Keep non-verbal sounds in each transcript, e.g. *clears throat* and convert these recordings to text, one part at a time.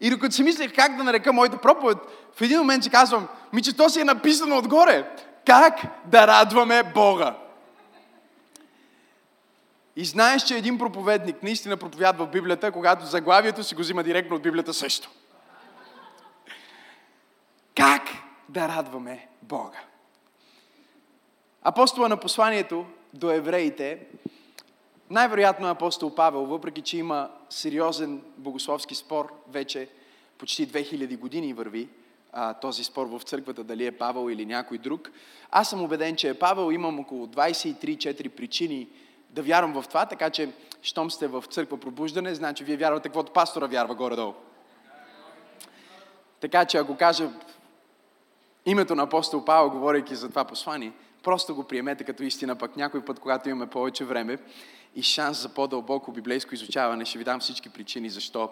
И докато си мислех как да нарека моята проповед, в един момент си казвам, ми че то си е написано отгоре. Как да радваме Бога? И знаеш, че един проповедник наистина проповядва в Библията, когато заглавието си го взима директно от Библията също. Как да радваме Бога? Апостола на посланието до евреите, най-вероятно е апостол Павел, въпреки че има сериозен богословски спор, вече почти 2000 години върви а, този спор в църквата, дали е Павел или някой друг. Аз съм убеден, че е Павел, имам около 23-4 причини да вярвам в това, така че, щом сте в църква пробуждане, значи вие вярвате каквото пастора вярва горе-долу. Така че ако кажа името на апостол Павел, говорейки за това послание, просто го приемете като истина, пък някой път, когато имаме повече време и шанс за по-дълбоко библейско изучаване, ще ви дам всички причини защо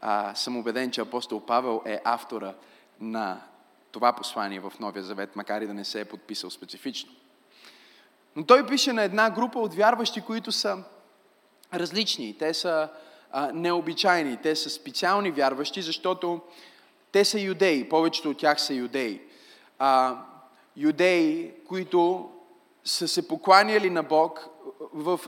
а, съм убеден, че апостол Павел е автора на това послание в Новия Завет, макар и да не се е подписал специфично. Но той пише на една група от вярващи, които са различни. Те са а, необичайни, те са специални вярващи, защото те са юдеи, повечето от тях са юдеи. А, юдеи, които са се покланяли на Бог в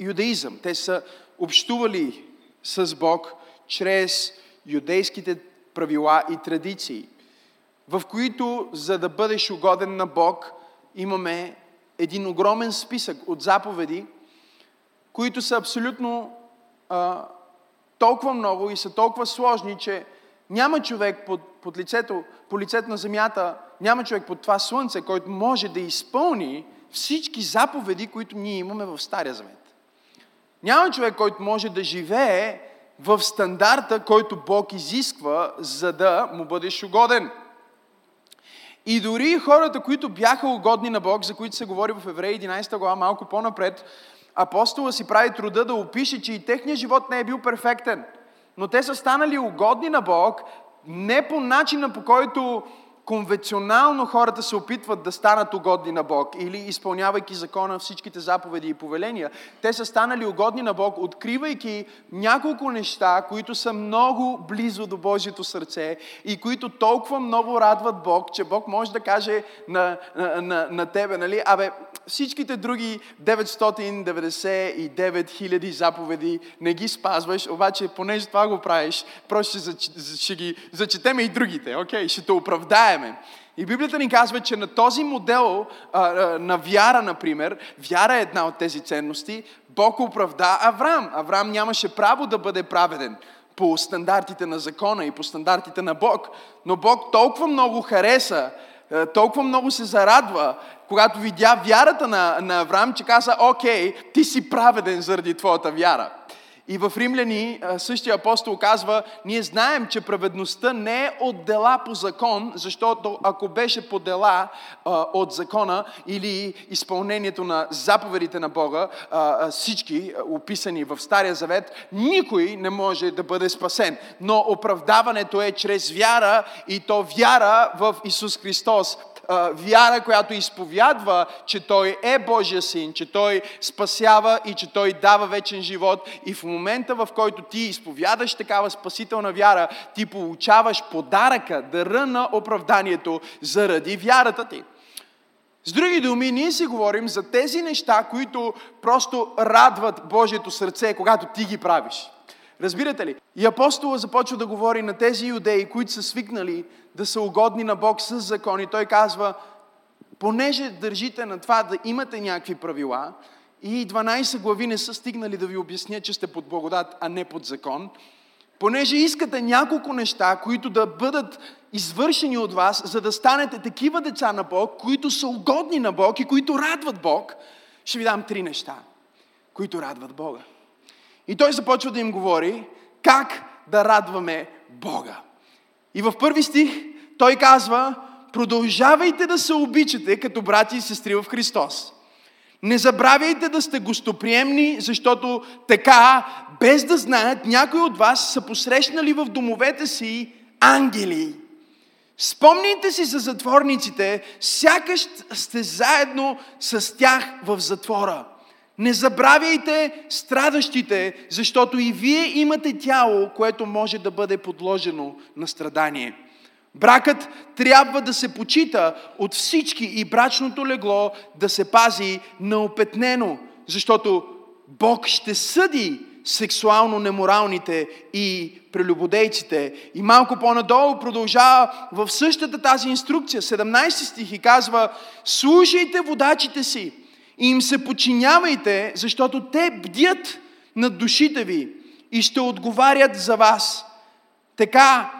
юдеизъм. Те са общували с Бог чрез юдейските правила и традиции, в които, за да бъдеш угоден на Бог, имаме един огромен списък от заповеди, които са абсолютно а, толкова много и са толкова сложни, че няма човек под, под лицето, по лицето на земята, няма човек под това слънце, който може да изпълни всички заповеди, които ние имаме в Стария Завет. Няма човек, който може да живее в стандарта, който Бог изисква, за да му бъдеш угоден. И дори хората, които бяха угодни на Бог, за които се говори в Евреи 11 глава малко по-напред, апостола си прави труда да опише, че и техният живот не е бил перфектен. Но те са станали угодни на Бог не по начина по който конвенционално хората се опитват да станат угодни на Бог или изпълнявайки закона всичките заповеди и повеления, те са станали угодни на Бог, откривайки няколко неща, които са много близо до Божието сърце и които толкова много радват Бог, че Бог може да каже на, на, на, на тебе, нали, абе, всичките други 999 хиляди заповеди не ги спазваш, обаче понеже това го правиш, просто ще, ще ги зачетеме и другите, окей, okay? ще те оправдаеме. И Библията ни казва, че на този модел а, а, на вяра, например, вяра е една от тези ценности, Бог оправда Авраам. Авраам нямаше право да бъде праведен по стандартите на закона и по стандартите на Бог, но Бог толкова много хареса толкова много се зарадва, когато видя вярата на, на Авраам, че каза, окей, ти си праведен заради твоята вяра. И в Римляни същия апостол казва, ние знаем, че праведността не е от дела по закон, защото ако беше по дела от закона или изпълнението на заповедите на Бога, всички описани в Стария Завет, никой не може да бъде спасен. Но оправдаването е чрез вяра и то вяра в Исус Христос вяра, която изповядва, че Той е Божия син, че Той спасява и че Той дава вечен живот. И в момента, в който ти изповядаш такава спасителна вяра, ти получаваш подаръка, дъра на оправданието заради вярата ти. С други думи, ние си говорим за тези неща, които просто радват Божието сърце, когато ти ги правиш. Разбирате ли? И апостола започва да говори на тези юдеи, които са свикнали да са угодни на Бог с закони. Той казва, понеже държите на това да имате някакви правила, и 12 глави не са стигнали да ви обяснят, че сте под благодат, а не под закон, понеже искате няколко неща, които да бъдат извършени от вас, за да станете такива деца на Бог, които са угодни на Бог и които радват Бог, ще ви дам три неща, които радват Бога. И той започва да им говори как да радваме Бога. И в първи стих той казва, продължавайте да се обичате като брати и сестри в Христос. Не забравяйте да сте гостоприемни, защото така, без да знаят, някои от вас са посрещнали в домовете си ангели. Спомните си за затворниците, сякаш сте заедно с тях в затвора. Не забравяйте страдащите, защото и вие имате тяло, което може да бъде подложено на страдание. Бракът трябва да се почита от всички и брачното легло да се пази неопетнено, защото Бог ще съди сексуално неморалните и прелюбодейците. И малко по-надолу продължава в същата тази инструкция, 17 стих и казва, слушайте водачите си и им се подчинявайте, защото те бдят над душите ви и ще отговарят за вас. Така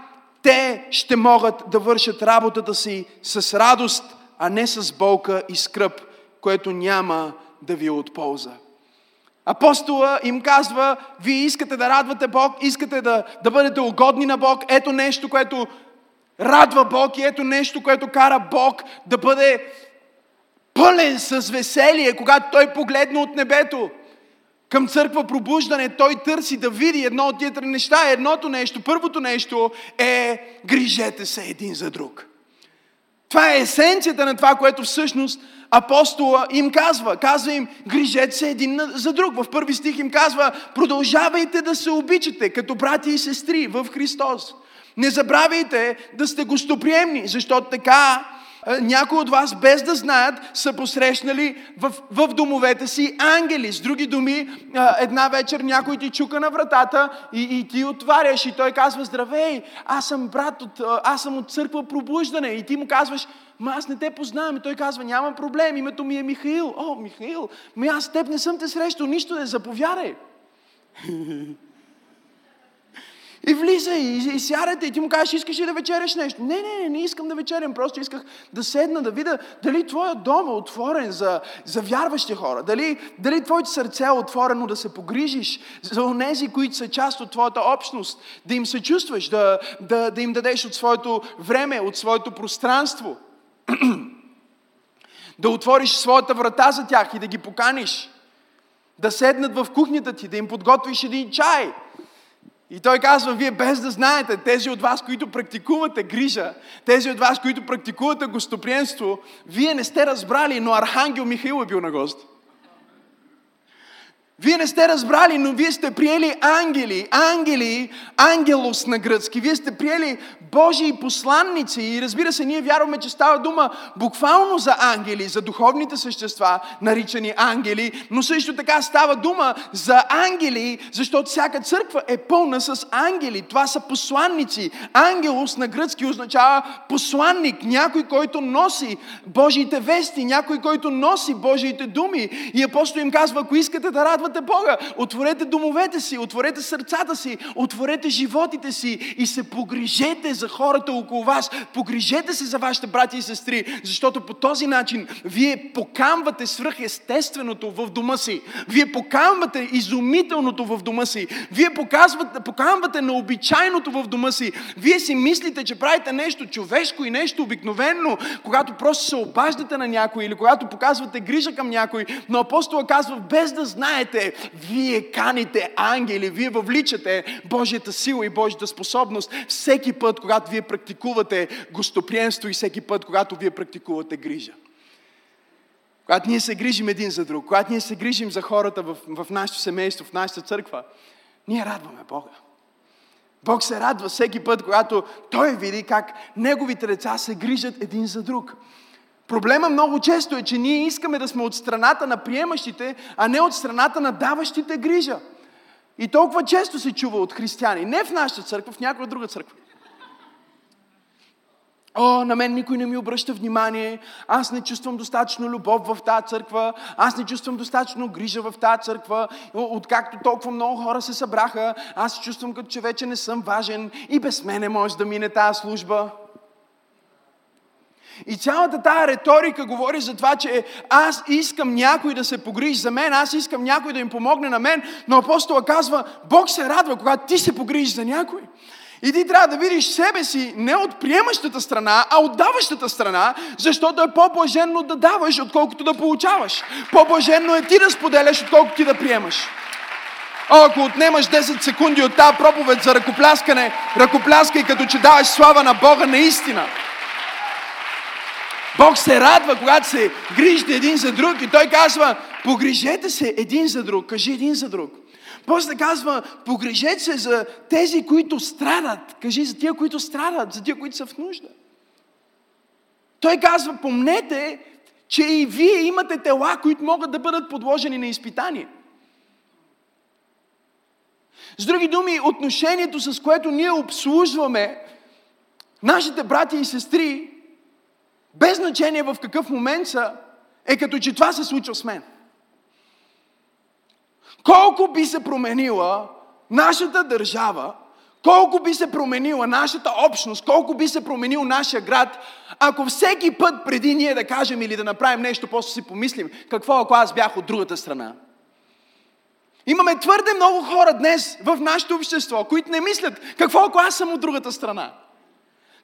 те ще могат да вършат работата си с радост, а не с болка и скръп, което няма да ви е от полза. Апостола им казва, вие искате да радвате Бог, искате да, да бъдете угодни на Бог. Ето нещо, което радва Бог и ето нещо, което кара Бог да бъде пълен с веселие, когато Той погледне от небето към църква пробуждане, той търси да види едно от тия три неща. Едното нещо, първото нещо е грижете се един за друг. Това е есенцията на това, което всъщност апостола им казва. Казва им, грижете се един за друг. В първи стих им казва, продължавайте да се обичате като брати и сестри в Христос. Не забравяйте да сте гостоприемни, защото така някои от вас, без да знаят, са посрещнали в, в домовете си ангели. С други думи, една вечер някой ти чука на вратата и, и ти отваряш и той казва, здравей, аз съм брат, от, аз съм от църква пробуждане. И ти му казваш, ма аз не те познавам. И той казва, няма проблем, името ми е Михаил. О, Михаил, ма аз теб не съм те срещал, нищо не заповядай. И влиза и, и сядате и ти му кажеш, искаш ли да вечеряш нещо? Не, не, не, не искам да вечерям, просто исках да седна, да видя дали твоя дом е отворен за, за вярващи хора, дали, дали твоето сърце е отворено да се погрижиш за онези, които са част от твоята общност, да им се чувстваш, да, да, да им дадеш от своето време, от своето пространство, *clears throat* да отвориш своята врата за тях и да ги поканиш, да седнат в кухнята ти, да им подготвиш един чай – и той казва, вие без да знаете, тези от вас, които практикувате грижа, тези от вас, които практикувате гостоприемство, вие не сте разбрали, но Архангел Михаил е бил на гост. Вие не сте разбрали, но вие сте приели ангели, ангели, ангелос на гръцки. Вие сте приели Божии посланници и разбира се, ние вярваме, че става дума буквално за ангели, за духовните същества, наричани ангели, но също така става дума за ангели, защото всяка църква е пълна с ангели. Това са посланници. Ангелос на гръцки означава посланник, някой, който носи Божиите вести, някой, който носи Божиите думи. И апостол им казва, ако искате да радвате радвате Бога. Отворете домовете си, отворете сърцата си, отворете животите си и се погрижете за хората около вас. Погрижете се за вашите брати и сестри, защото по този начин вие покамвате свръхестественото в дома си. Вие покамвате изумителното в дома си. Вие показвате, покамвате на обичайното в дома си. Вие си мислите, че правите нещо човешко и нещо обикновено, когато просто се обаждате на някой или когато показвате грижа към някой. Но апостола казва, без да знаете, каните, вие каните ангели, вие въвличате Божията сила и Божията способност всеки път, когато вие практикувате гостоприемство и всеки път, когато вие практикувате грижа. Когато ние се грижим един за друг, когато ние се грижим за хората в, в нашето семейство, в нашата църква, ние радваме Бога. Бог се радва всеки път, когато Той види как Неговите деца се грижат един за друг. Проблема много често е, че ние искаме да сме от страната на приемащите, а не от страната на даващите грижа. И толкова често се чува от християни. Не в нашата църква, в някоя друга църква. О, на мен никой не ми обръща внимание, аз не чувствам достатъчно любов в тази църква, аз не чувствам достатъчно грижа в тази църква, откакто толкова много хора се събраха, аз чувствам като че вече не съм важен и без мене може да мине тази служба. И цялата тая риторика говори за това, че аз искам някой да се погрижи за мен, аз искам някой да им помогне на мен, но апостола казва, Бог се радва, когато ти се погрижиш за някой. И ти трябва да видиш себе си не от приемащата страна, а от даващата страна, защото е по-блаженно да даваш, отколкото да получаваш. По-блаженно е ти да споделяш, отколкото ти да приемаш. О, ако отнемаш 10 секунди от тази проповед за ръкопляскане, ръкопляскай като че даваш слава на Бога наистина. Бог се радва, когато се грижите един за друг и Той казва, погрижете се един за друг. Кажи един за друг. После казва, погрижете се за тези, които страдат. Кажи за тия, които страдат, за тия, които са в нужда. Той казва, помнете, че и вие имате тела, които могат да бъдат подложени на изпитание. С други думи, отношението, с което ние обслужваме нашите брати и сестри, без значение в какъв момент са, е като че това се случва с мен. Колко би се променила нашата държава, колко би се променила нашата общност, колко би се променил нашия град, ако всеки път преди ние да кажем или да направим нещо, после си помислим, какво ако аз бях от другата страна? Имаме твърде много хора днес в нашето общество, които не мислят, какво ако аз съм от другата страна?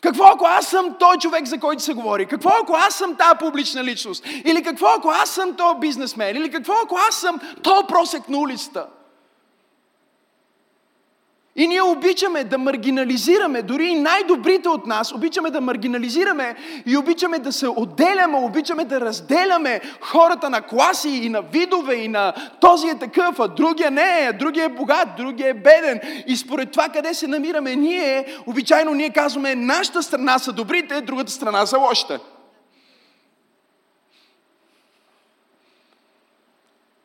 Какво ако аз съм той човек, за който се говори? Какво ако аз съм тази публична личност? Или какво ако аз съм този бизнесмен? Или какво ако аз съм този просек на улицата? И ние обичаме да маргинализираме, дори и най-добрите от нас, обичаме да маргинализираме и обичаме да се отделяме, обичаме да разделяме хората на класи и на видове и на този е такъв, а другия не е, другия е богат, другия е беден. И според това къде се намираме ние, обичайно ние казваме, нашата страна са добрите, другата страна са лошите.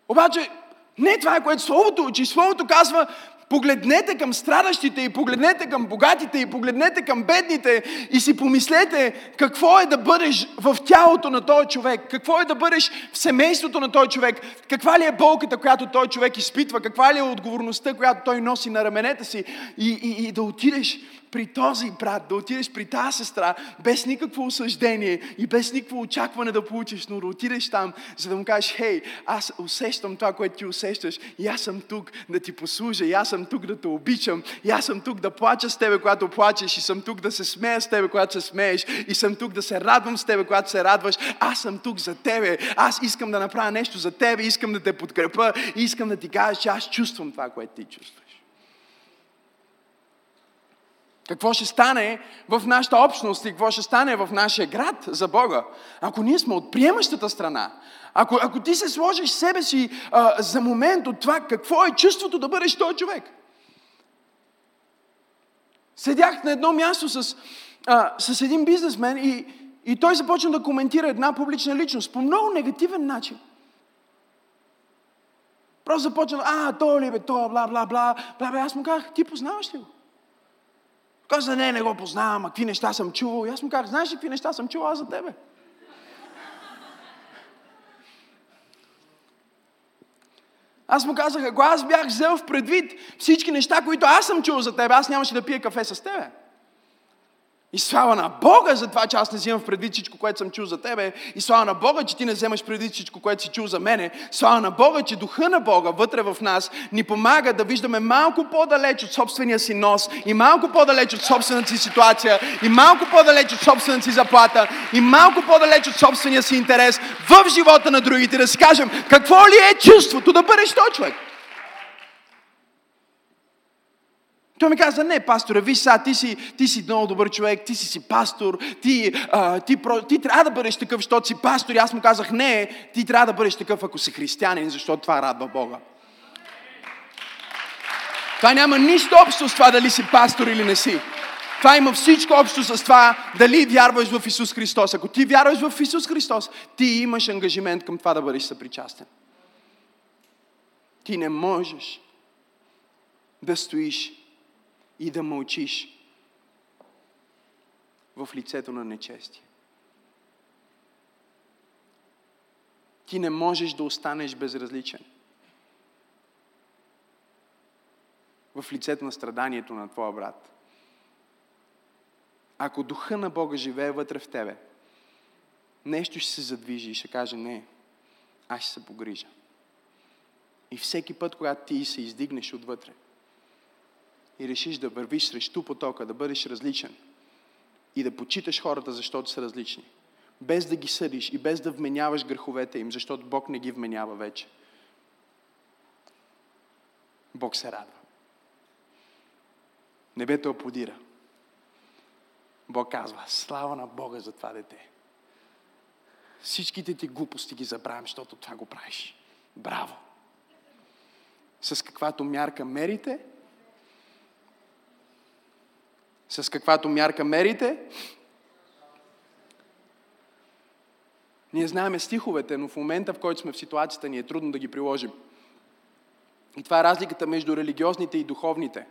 Обаче, не това е което Словото учи. Словото казва, Погледнете към страдащите и погледнете към богатите и погледнете към бедните и си помислете какво е да бъдеш в тялото на този човек, какво е да бъдеш в семейството на този човек, каква ли е болката, която този човек изпитва, каква ли е отговорността, която той носи на раменете си и, и, и да отидеш при този брат, да отидеш при тази сестра, без никакво осъждение и без никакво очакване да получиш, но да отидеш там, за да му кажеш, хей, аз усещам това, което ти усещаш и аз съм тук да ти послужа, и аз съм тук да те обичам, и аз съм тук да плача с тебе, когато плачеш, и съм тук да се смея с тебе, когато се смееш, и съм тук да се радвам с тебе, когато се радваш. Аз съм тук за тебе. Аз искам да направя нещо за тебе, искам да те подкрепа, и искам да ти кажа, че аз чувствам това, което ти чувстваш. Какво ще стане в нашата общност и какво ще стане в нашия град за Бога? Ако ние сме от приемащата страна, ако, ако ти се сложиш себе си а, за момент от това, какво е чувството да бъдеш този човек? Седях на едно място с, а, с един бизнесмен и, и той започна да коментира една публична личност по много негативен начин. Просто започна, а, то ли бе, то, бла, бла, бла, бла, бла. Аз му казах, ти познаваш ли го? Каза, не, не го познавам, а какви неща съм чувал. И аз му казах, знаеш ли какви неща съм чувал аз за тебе? Аз му казах, ако аз бях взел в предвид всички неща, които аз съм чул за тебе, аз нямаше да пия кафе с тебе. И слава на Бога за това, че аз не взимам предвид всичко, което съм чул за тебе. И слава на Бога, че ти не вземаш предвид всичко, което си чул за мене. Слава на Бога, че духа на Бога вътре в нас ни помага да виждаме малко по-далеч от собствения си нос и малко по-далеч от собствената си ситуация и малко по-далеч от собствената си заплата и малко по-далеч от собствения си интерес в живота на другите. Да си кажем, какво ли е чувството да бъдеш той човек? Той ми каза, не, пасторе, виж сега, ти си, ти си много добър човек, ти си си пастор, ти, а, ти, ти, ти трябва да бъдеш такъв, защото си пастор. И аз му казах, не, ти трябва да бъдеш такъв, ако си християнин, защото това радва Бога. Това няма нищо общо с това дали си пастор или не си. Това има всичко общо с това дали вярваш в Исус Христос. Ако ти вярваш в Исус Христос, ти имаш ангажимент към това да бъдеш съпричастен. Ти не можеш да стоиш и да мълчиш в лицето на нечестие. Ти не можеш да останеш безразличен в лицето на страданието на твоя брат. Ако духа на Бога живее вътре в тебе, нещо ще се задвижи и ще каже, не, аз ще се погрижа. И всеки път, когато ти се издигнеш отвътре, и решиш да вървиш срещу потока, да бъдеш различен и да почиташ хората, защото са различни, без да ги съдиш и без да вменяваш греховете им, защото Бог не ги вменява вече. Бог се радва. Небето аплодира. Бог казва, слава на Бога за това дете. всичките ти глупости ги забравям, защото това го правиш. Браво! С каквато мярка мерите, с каквато мярка мерите, Ние знаеме стиховете, но в момента, в който сме в ситуацията, ни е трудно да ги приложим. И това е разликата между религиозните и духовните.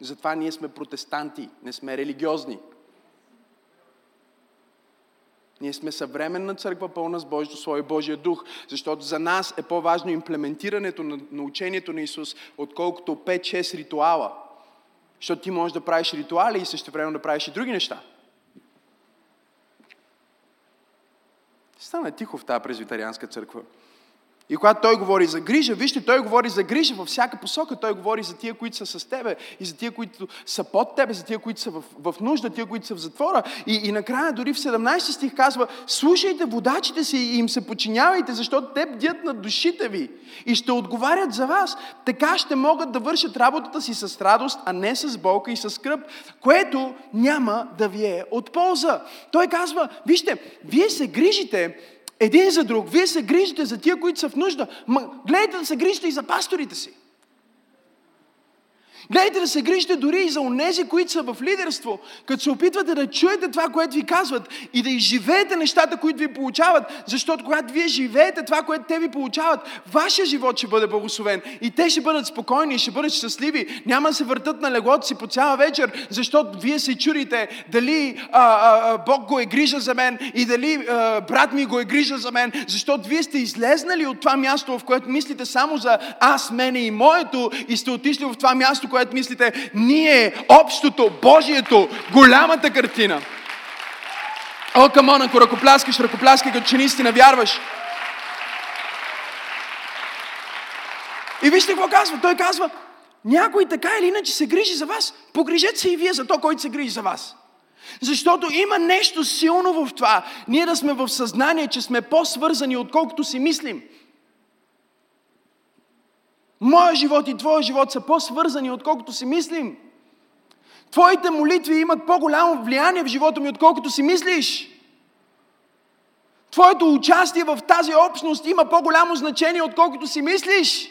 Затова ние сме протестанти, не сме религиозни. Ние сме съвременна църква, пълна с Божието Слово и Божия дух, защото за нас е по-важно имплементирането на, на учението на Исус, отколкото 5-6 ритуала. Защото ти можеш да правиш ритуали и също време да правиш и други неща. Стана тихо в тази презвитарианска църква. И когато той говори за грижа, вижте, той говори за грижа във всяка посока. Той говори за тия, които са с тебе и за тия, които са под тебе, за тия, които са в, в нужда, тия, които са в затвора. И, и накрая дори в 17 стих казва, слушайте водачите си и им се подчинявайте, защото те бдят над душите ви и ще отговарят за вас. Така ще могат да вършат работата си с радост, а не с болка и с скръп, което няма да ви е от полза. Той казва, вижте, вие се грижите един за друг. Вие се грижите за тия, които са в нужда. Ма, гледайте да се грижите и за пасторите си. Гледайте да се грижите дори и за онези, които са в лидерство, като се опитвате да чуете това, което ви казват и да изживеете нещата, които ви получават, защото когато вие живеете това, което те ви получават, вашия живот ще бъде благословен и те ще бъдат спокойни и ще бъдат щастливи. Няма да се въртат на леглото си по цяла вечер, защото вие се чурите дали а, а, Бог го е грижа за мен и дали а, брат ми го е грижа за мен, защото вие сте излезнали от това място, в което мислите само за аз, мене и моето и сте отишли в това място, което мислите, ние, общото, Божието, голямата картина. О, камон, ако ръкопляскаш, ръкопляскай, като че наистина вярваш. И вижте какво казва. Той казва, някой така или иначе се грижи за вас. Погрижете се и вие за то, който се грижи за вас. Защото има нещо силно в това. Ние да сме в съзнание, че сме по-свързани, отколкото си мислим. Моя живот и твоя живот са по-свързани, отколкото си мислим. Твоите молитви имат по-голямо влияние в живота ми, отколкото си мислиш. Твоето участие в тази общност има по-голямо значение, отколкото си мислиш.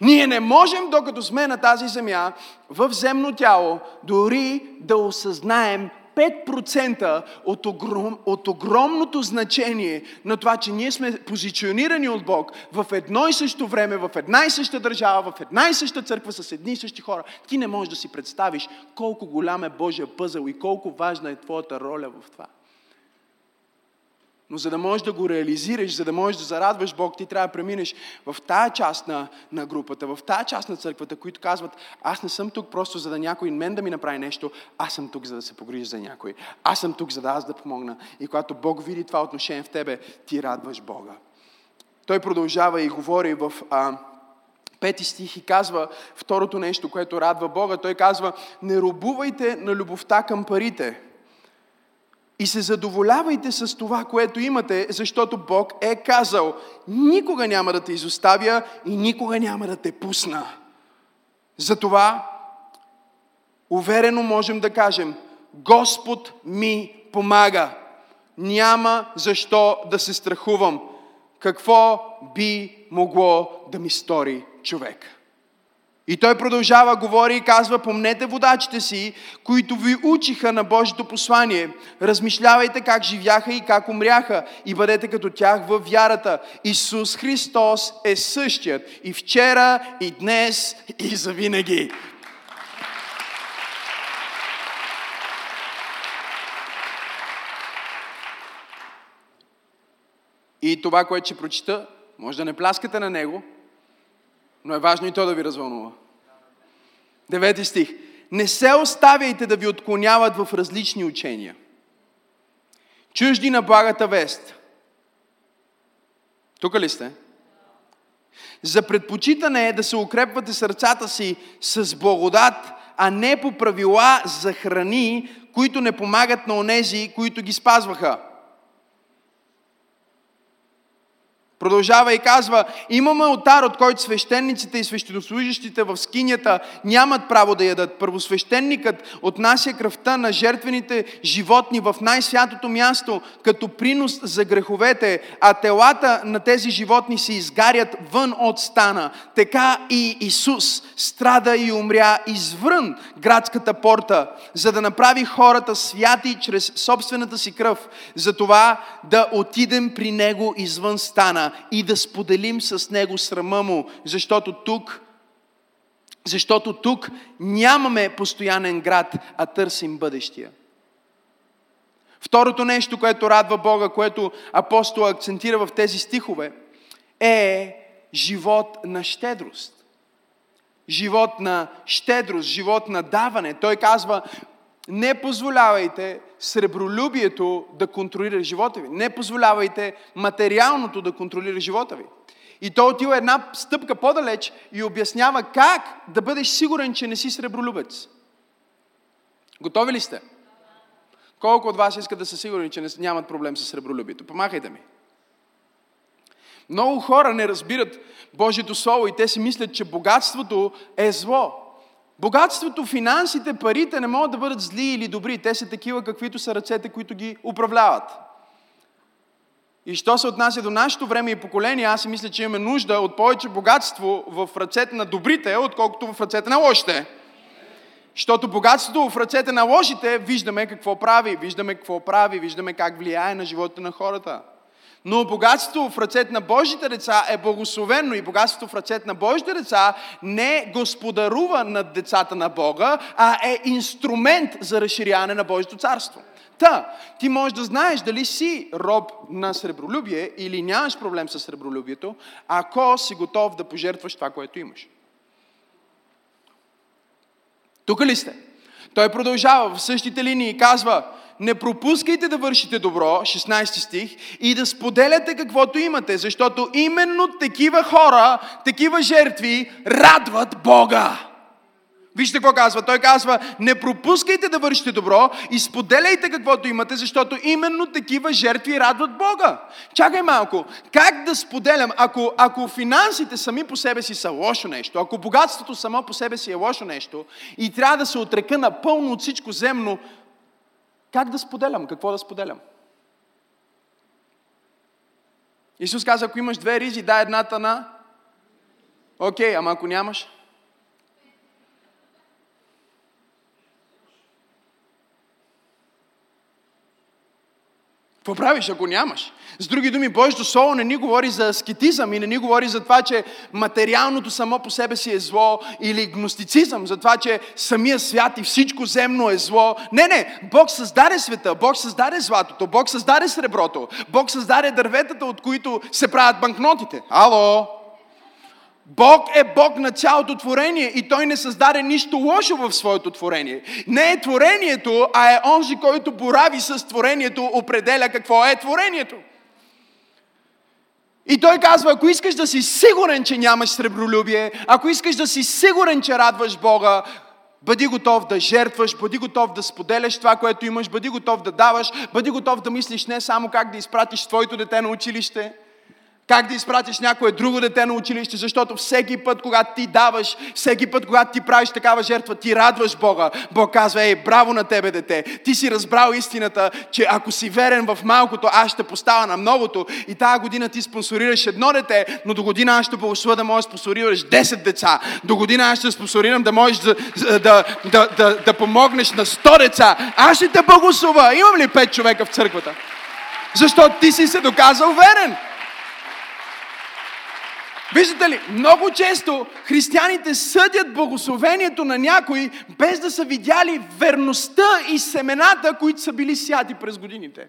Ние не можем, докато сме на тази земя, в земно тяло, дори да осъзнаем 5% от, огром, от огромното значение на това, че ние сме позиционирани от Бог в едно и също време, в една и съща държава, в една и съща църква с едни и същи хора. Ти не можеш да си представиш колко голям е Божия пъзъл и колко важна е твоята роля в това. Но за да можеш да го реализираш, за да можеш да зарадваш Бог, ти трябва да преминеш в тая част на, на групата, в тая част на църквата, които казват, аз не съм тук просто за да някой мен да ми направи нещо, аз съм тук за да се погрижа за някой. Аз съм тук за да аз да помогна. И когато Бог види това отношение в тебе, ти радваш Бога. Той продължава и говори в а, пети стих и казва второто нещо, което радва Бога. Той казва, не робувайте на любовта към парите – и се задоволявайте с това, което имате, защото Бог е казал, никога няма да те изоставя и никога няма да те пусна. Затова уверено можем да кажем, Господ ми помага. Няма защо да се страхувам. Какво би могло да ми стори човек? И той продължава, говори и казва, помнете водачите си, които ви учиха на Божието послание. Размишлявайте как живяха и как умряха и бъдете като тях във вярата. Исус Христос е същият и вчера, и днес, и завинаги. И това, което ще прочита, може да не пляскате на него, но е важно и то да ви развълнува. Девети стих. Не се оставяйте да ви отклоняват в различни учения. Чужди на благата вест. Тук ли сте? За предпочитане е да се укрепвате сърцата си с благодат, а не по правила за храни, които не помагат на онези, които ги спазваха. Продължава и казва, имаме отар, от който свещениците и свещенослужащите в скинята нямат право да ядат. Първосвещеникът отнася кръвта на жертвените животни в най-святото място, като принос за греховете, а телата на тези животни се изгарят вън от стана. Така и Исус страда и умря извън градската порта, за да направи хората святи чрез собствената си кръв, за това да отидем при Него извън стана и да споделим с Него срама Му, защото тук защото тук нямаме постоянен град, а търсим бъдещия. Второто нещо, което радва Бога, което апостол акцентира в тези стихове, е живот на щедрост. Живот на щедрост, живот на даване. Той казва, не позволявайте сребролюбието да контролира живота ви. Не позволявайте материалното да контролира живота ви. И той отива една стъпка по-далеч и обяснява как да бъдеш сигурен, че не си сребролюбец. Готови ли сте? Колко от вас искат да са сигурни, че нямат проблем с сребролюбието? Помахайте ми. Много хора не разбират Божието Слово и те си мислят, че богатството е зло. Богатството, финансите, парите не могат да бъдат зли или добри. Те са такива, каквито са ръцете, които ги управляват. И що се отнася до нашето време и поколение, аз си мисля, че имаме нужда от повече богатство в ръцете на добрите, отколкото в ръцете на лошите. Защото богатството в ръцете на лошите виждаме какво прави, виждаме какво прави, виждаме как влияе на живота на хората. Но богатството в ръцете на Божите деца е благословено и богатството в ръцете на Божите деца не господарува над децата на Бога, а е инструмент за разширяване на Божието царство. Та, ти можеш да знаеш дали си роб на сребролюбие или нямаш проблем с сребролюбието, ако си готов да пожертваш това, което имаш. Тук ли сте? Той продължава в същите линии и казва, не пропускайте да вършите добро, 16 стих, и да споделяте каквото имате, защото именно такива хора, такива жертви радват Бога. Вижте какво казва. Той казва, не пропускайте да вършите добро и споделяйте каквото имате, защото именно такива жертви радват Бога. Чакай малко. Как да споделям, ако, ако финансите сами по себе си са лошо нещо, ако богатството само по себе си е лошо нещо и трябва да се отрека напълно от всичко земно, как да споделям? Какво да споделям? Исус каза, ако имаш две ризи, дай едната на... Окей, okay, ама ако нямаш? Какво правиш, ако нямаш? С други думи, Божието Слово не ни говори за аскетизъм и не ни говори за това, че материалното само по себе си е зло или гностицизъм, за това, че самия свят и всичко земно е зло. Не, не, Бог създаде света, Бог създаде златото, Бог създаде среброто, Бог създаде дърветата, от които се правят банкнотите. Ало! Бог е Бог на цялото творение и Той не създаде нищо лошо в своето творение. Не е творението, а е онзи, който борави с творението, определя какво е творението. И той казва, ако искаш да си сигурен, че нямаш сребролюбие, ако искаш да си сигурен, че радваш Бога, Бъди готов да жертваш, бъди готов да споделяш това, което имаш, бъди готов да даваш, бъди готов да мислиш не само как да изпратиш твоето дете на училище, как да изпратиш някое друго дете на училище, защото всеки път, когато ти даваш, всеки път, когато ти правиш такава жертва, ти радваш Бога. Бог казва, ей, браво на тебе, дете. Ти си разбрал истината, че ако си верен в малкото, аз ще поставя на многото. И тази година ти спонсорираш едно дете, но до година аз ще благословя да можеш да спонсорираш 10 деца. До година аз ще спонсорирам да можеш да, да, да, да, да, помогнеш на 100 деца. Аз ще те благословя. Имам ли 5 човека в църквата? Защото ти си се доказал верен. Виждате ли, много често християните съдят благословението на някой, без да са видяли верността и семената, които са били сяти през годините.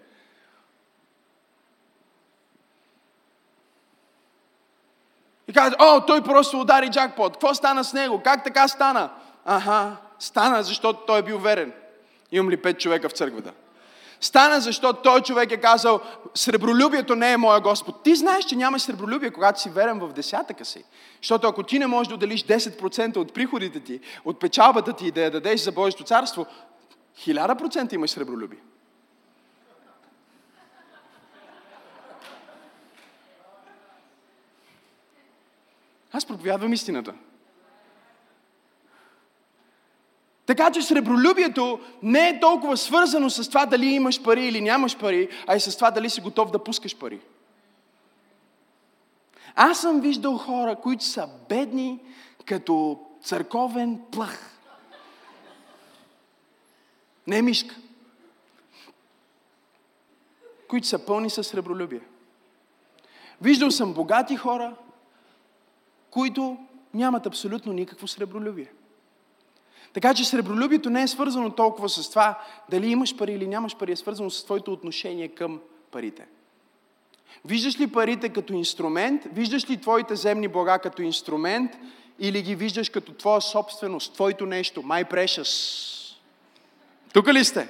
И казват, о, той просто удари джакпот. Какво стана с него? Как така стана? Аха, стана, защото той е бил верен. Имам ли пет човека в църквата? Стана, защото той човек е казал, сребролюбието не е моя Господ. Ти знаеш, че нямаш сребролюбие, когато си верен в десятъка си. Защото ако ти не можеш да отделиш 10% от приходите ти, от печалбата ти и да я дадеш за Божието царство, 1000% имаш сребролюбие. Аз проповядвам истината. Така че сребролюбието не е толкова свързано с това дали имаш пари или нямаш пари, а и с това дали си готов да пускаш пари. Аз съм виждал хора, които са бедни като църковен плъх. Не мишка. Които са пълни с сребролюбие. Виждал съм богати хора, които нямат абсолютно никакво сребролюбие. Така че сребролюбието не е свързано толкова с това дали имаш пари или нямаш пари, е свързано с твоето отношение към парите. Виждаш ли парите като инструмент? Виждаш ли твоите земни блага като инструмент? Или ги виждаш като твоя собственост, твоето нещо? My precious. Тук ли сте?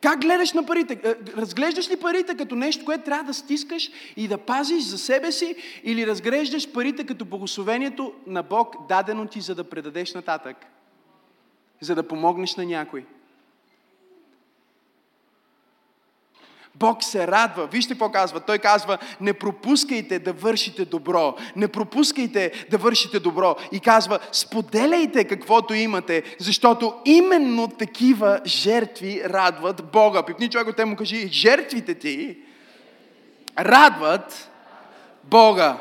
Как гледаш на парите? Е, разглеждаш ли парите като нещо, което трябва да стискаш и да пазиш за себе си? Или разглеждаш парите като благословението на Бог, дадено ти, за да предадеш нататък? За да помогнеш на някой? Бог се радва. Вижте какво казва. Той казва, не пропускайте да вършите добро. Не пропускайте да вършите добро. И казва, споделяйте каквото имате, защото именно такива жертви радват Бога. Пипни човек от те му кажи, жертвите ти радват Бога.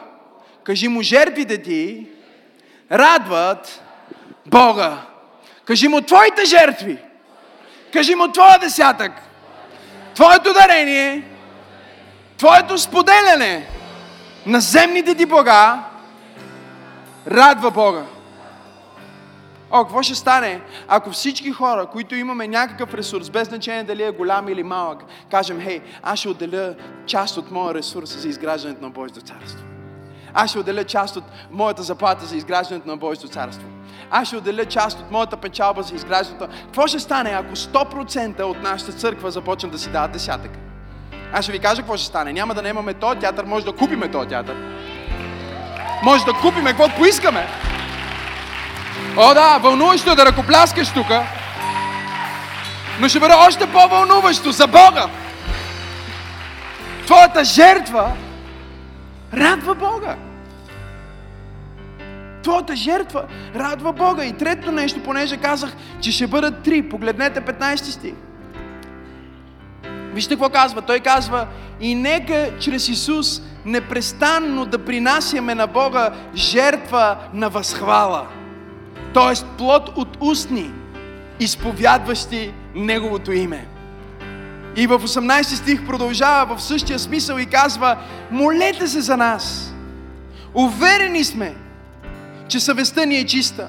Кажи му, жертвите ти радват Бога. Кажи му, твоите жертви. Кажи му, твоя десятък Твоето дарение, Твоето споделяне на земните ти блага радва Бога. О, какво ще стане, ако всички хора, които имаме някакъв ресурс, без значение дали е голям или малък, кажем, хей, аз ще отделя част от моя ресурс за изграждането на Божието царство. Аз ще отделя част от моята заплата за изграждането на Божието царство аз ще отделя част от моята печалба за изграждането. Какво ще стане, ако 100% от нашата църква започнат да си дават десятък? Аз ще ви кажа какво ще стане. Няма да немаме този театър, може да купиме този театър. Може да купиме каквото поискаме. О да, вълнуващо е да ръкопляскаш тук. Но ще бъде още по-вълнуващо за Бога. Твоята жертва радва Бога. Твоята жертва радва Бога. И трето нещо, понеже казах, че ще бъдат три. Погледнете 15 стих. Вижте какво казва. Той казва, и нека чрез Исус непрестанно да принасяме на Бога жертва на възхвала. Тоест плод от устни, изповядващи Неговото име. И в 18 стих продължава в същия смисъл и казва, молете се за нас. Уверени сме, че съвестта ни е чиста.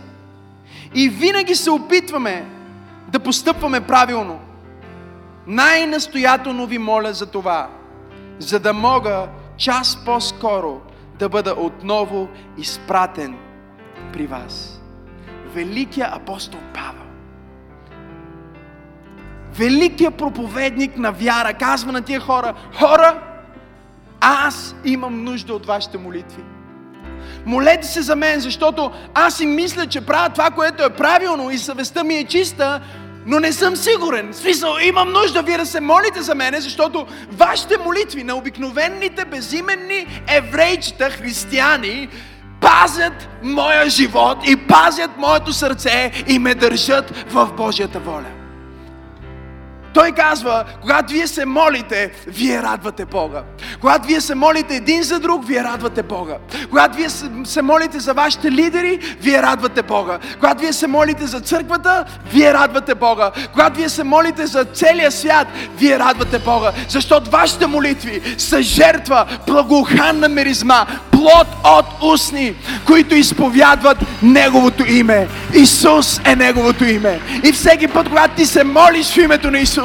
И винаги се опитваме да постъпваме правилно. Най-настоятелно ви моля за това, за да мога час по-скоро да бъда отново изпратен при вас. Великия апостол Павел, великият проповедник на вяра, казва на тия хора, хора, аз имам нужда от вашите молитви. Молете се за мен, защото аз си мисля, че правя това, което е правилно и съвестта ми е чиста, но не съм сигурен. В смисъл, имам нужда вие да се молите за мене, защото вашите молитви на обикновените безименни еврейчета, християни, пазят моя живот и пазят моето сърце и ме държат в Божията воля. Той казва, когато вие се молите, вие радвате Бога. Когато вие се молите един за друг, вие радвате Бога. Когато вие се молите за вашите лидери, вие радвате Бога. Когато вие се молите за църквата, вие радвате Бога. Когато вие се молите за целия свят, вие радвате Бога. Защото вашите молитви са жертва, благоуханна миризма, плод от устни, които изповядват Неговото име. Исус е Неговото име. И всеки път, когато ти се молиш в името на Исус,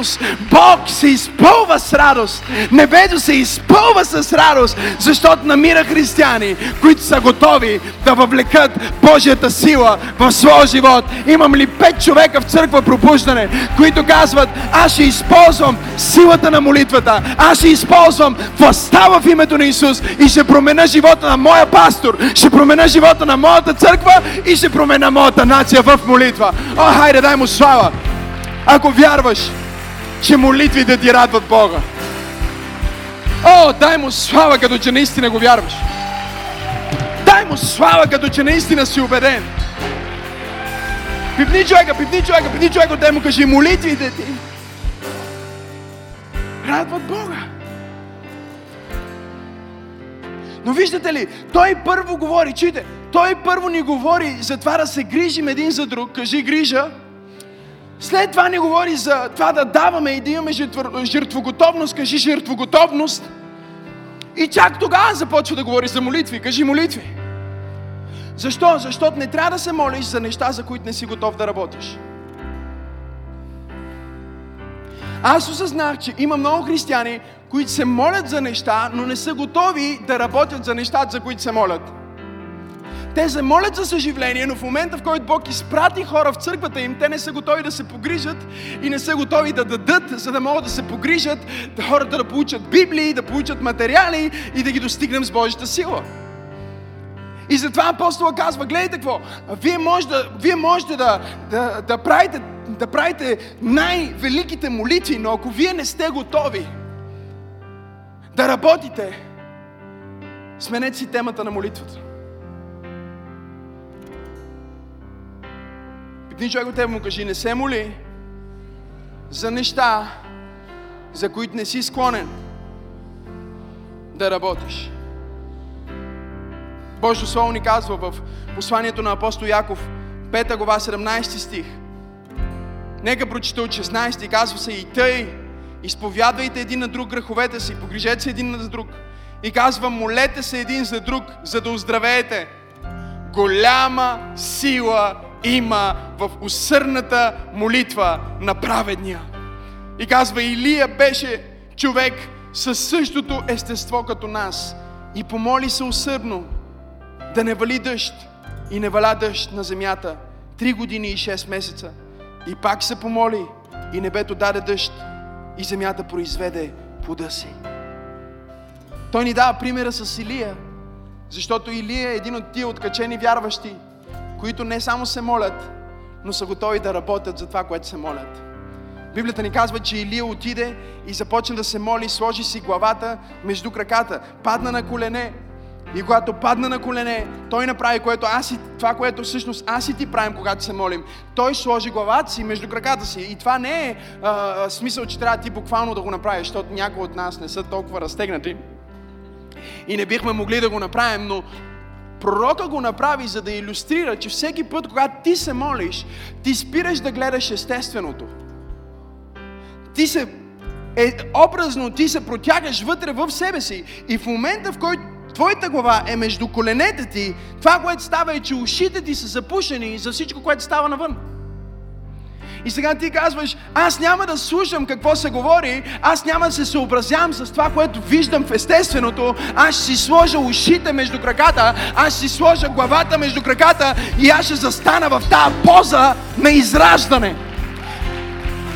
Бог се изпълва с радост. Небето се изпълва с радост, защото намира християни, които са готови да въвлекат Божията сила в своя живот. Имам ли пет човека в църква пробуждане, които казват, аз ще използвам силата на молитвата, аз ще използвам властта в името на Исус и ще променя живота на моя пастор, ще променя живота на моята църква и ще променя моята нация в молитва. О, хайде, дай му слава! Ако вярваш, че молитвите ти радват Бога. О, дай му слава, като че наистина го вярваш. Дай му слава, като че наистина си убеден. Пипни човека, пипни човека, пипни човека, да му кажи молитвите ти. Радват Бога. Но виждате ли, той първо говори, чуйте, той първо ни говори за това да се грижим един за друг, кажи грижа. След това ни говори за това да даваме и да имаме жертвоготовност, кажи жертвоготовност. И чак тогава започва да говори за молитви, кажи молитви. Защо? Защото не трябва да се молиш за неща, за които не си готов да работиш. Аз осъзнах, че има много християни, които се молят за неща, но не са готови да работят за нещата, за които се молят. Те се молят за съживление, но в момента, в който Бог изпрати хора в църквата им, те не са готови да се погрижат и не са готови да дадат, за да могат да се погрижат, да хората да получат Библии, да получат материали и да ги достигнем с Божията сила. И затова апостола казва, гледайте какво, вие можете, вие можете да, да, да, правите, да правите най-великите молитви, но ако вие не сте готови да работите, сменете си темата на молитвата. Пипни човек от тебе му кажи, не се моли за неща, за които не си склонен да работиш. Божието Слово ни казва в посланието на апостол Яков, 5 глава, 17 стих. Нека прочита от 16 казва се и тъй, изповядвайте един на друг греховете си, погрижете се един на друг. И казва, молете се един за друг, за да оздравеете. Голяма сила има в усърната молитва на праведния. И казва, Илия беше човек със същото естество като нас и помоли се усърдно да не вали дъжд и не валя дъжд на земята три години и 6 месеца. И пак се помоли и небето даде дъжд и земята произведе плода си. Той ни дава примера с Илия, защото Илия е един от тия откачени вярващи, които не само се молят, но са готови да работят за това, което се молят. Библията ни казва, че Илия отиде и започна да се моли, сложи си главата между краката, падна на колене и когато падна на колене, той направи което аз и, това, което всъщност аз и ти правим, когато се молим. Той сложи главата си между краката си. И това не е а, смисъл, че трябва ти буквално да го направиш, защото някои от нас не са толкова разтегнати. И не бихме могли да го направим, но пророка го направи, за да иллюстрира, че всеки път, когато ти се молиш, ти спираш да гледаш естественото. Ти се е, образно ти се протягаш вътре в себе си и в момента, в който твоята глава е между коленете ти, това, което става е, че ушите ти са запушени за всичко, което става навън. И сега ти казваш, аз няма да слушам какво се говори, аз няма да се съобразявам с това, което виждам в естественото, аз ще си сложа ушите между краката, аз ще си сложа главата между краката и аз ще застана в тази поза на израждане.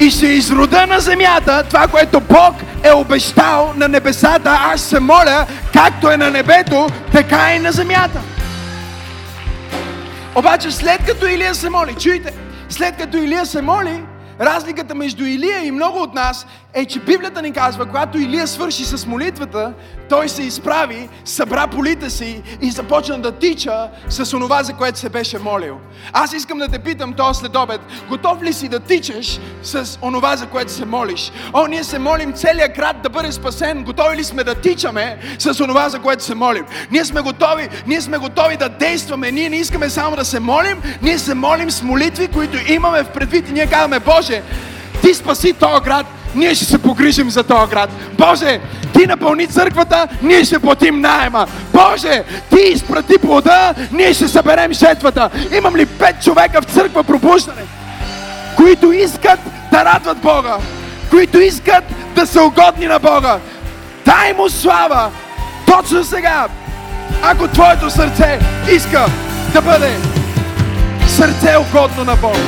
И ще изрода на земята това, което Бог е обещал на небесата. Аз се моля, както е на небето, така и на земята. Обаче след като Илия се моли, чуйте, след като Илия се моли, разликата между Илия и много от нас е, че Библията ни казва, когато Илия свърши с молитвата, той се изправи, събра полите си и започна да тича с онова, за което се беше молил. Аз искам да те питам този следобед, готов ли си да тичаш с онова, за което се молиш? О, ние се молим целият град да бъде спасен. Готови ли сме да тичаме с онова, за което се молим? Ние сме готови, ние сме готови да действаме. Ние не искаме само да се молим, ние се молим с молитви, които имаме в предвид и ние казваме, Боже, ти спаси този град, ние ще се погрижим за този град. Боже, ти напълни църквата, ние ще платим найема. Боже, ти изпрати плода, ние ще съберем жетвата. Имам ли пет човека в църква пробуждане, които искат да радват Бога, които искат да са угодни на Бога. Дай му слава точно сега, ако твоето сърце иска да бъде сърце угодно на Бога.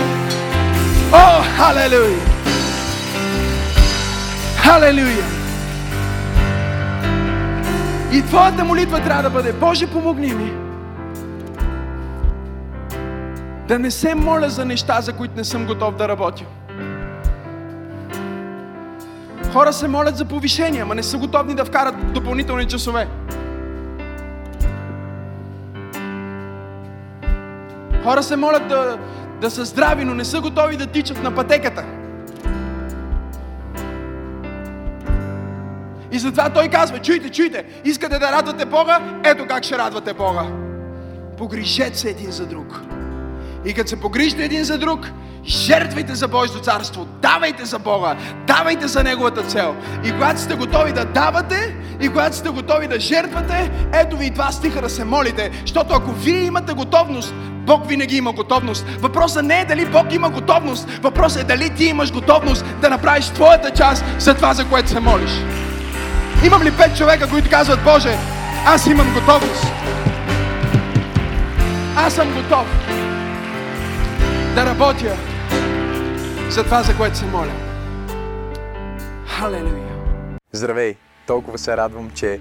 О, халелуя! Халелуя! И твоята молитва трябва да бъде, Боже, помогни ми. Да не се моля за неща, за които не съм готов да работя. Хора се молят за повишение, ама не са готовни да вкарат допълнителни часове. Хора се молят да, да са здрави, но не са готови да тичат на пътеката. И затова той казва, чуйте, чуйте, искате да радвате Бога, ето как ще радвате Бога. Погрижете се един за друг. И като се погрижите един за друг, жертвайте за Божието царство, давайте за Бога, давайте за Неговата цел. И когато сте готови да давате, и когато сте готови да жертвате, ето ви и два стиха да се молите. Защото ако вие имате готовност, Бог винаги има готовност. Въпросът не е дали Бог има готовност, въпросът е дали ти имаш готовност да направиш твоята част за това, за което се молиш. Имам ли пет човека, които казват, Боже, аз имам готовност. Аз съм готов да работя за това, за което се моля. Халелуя! Здравей! Толкова се радвам, че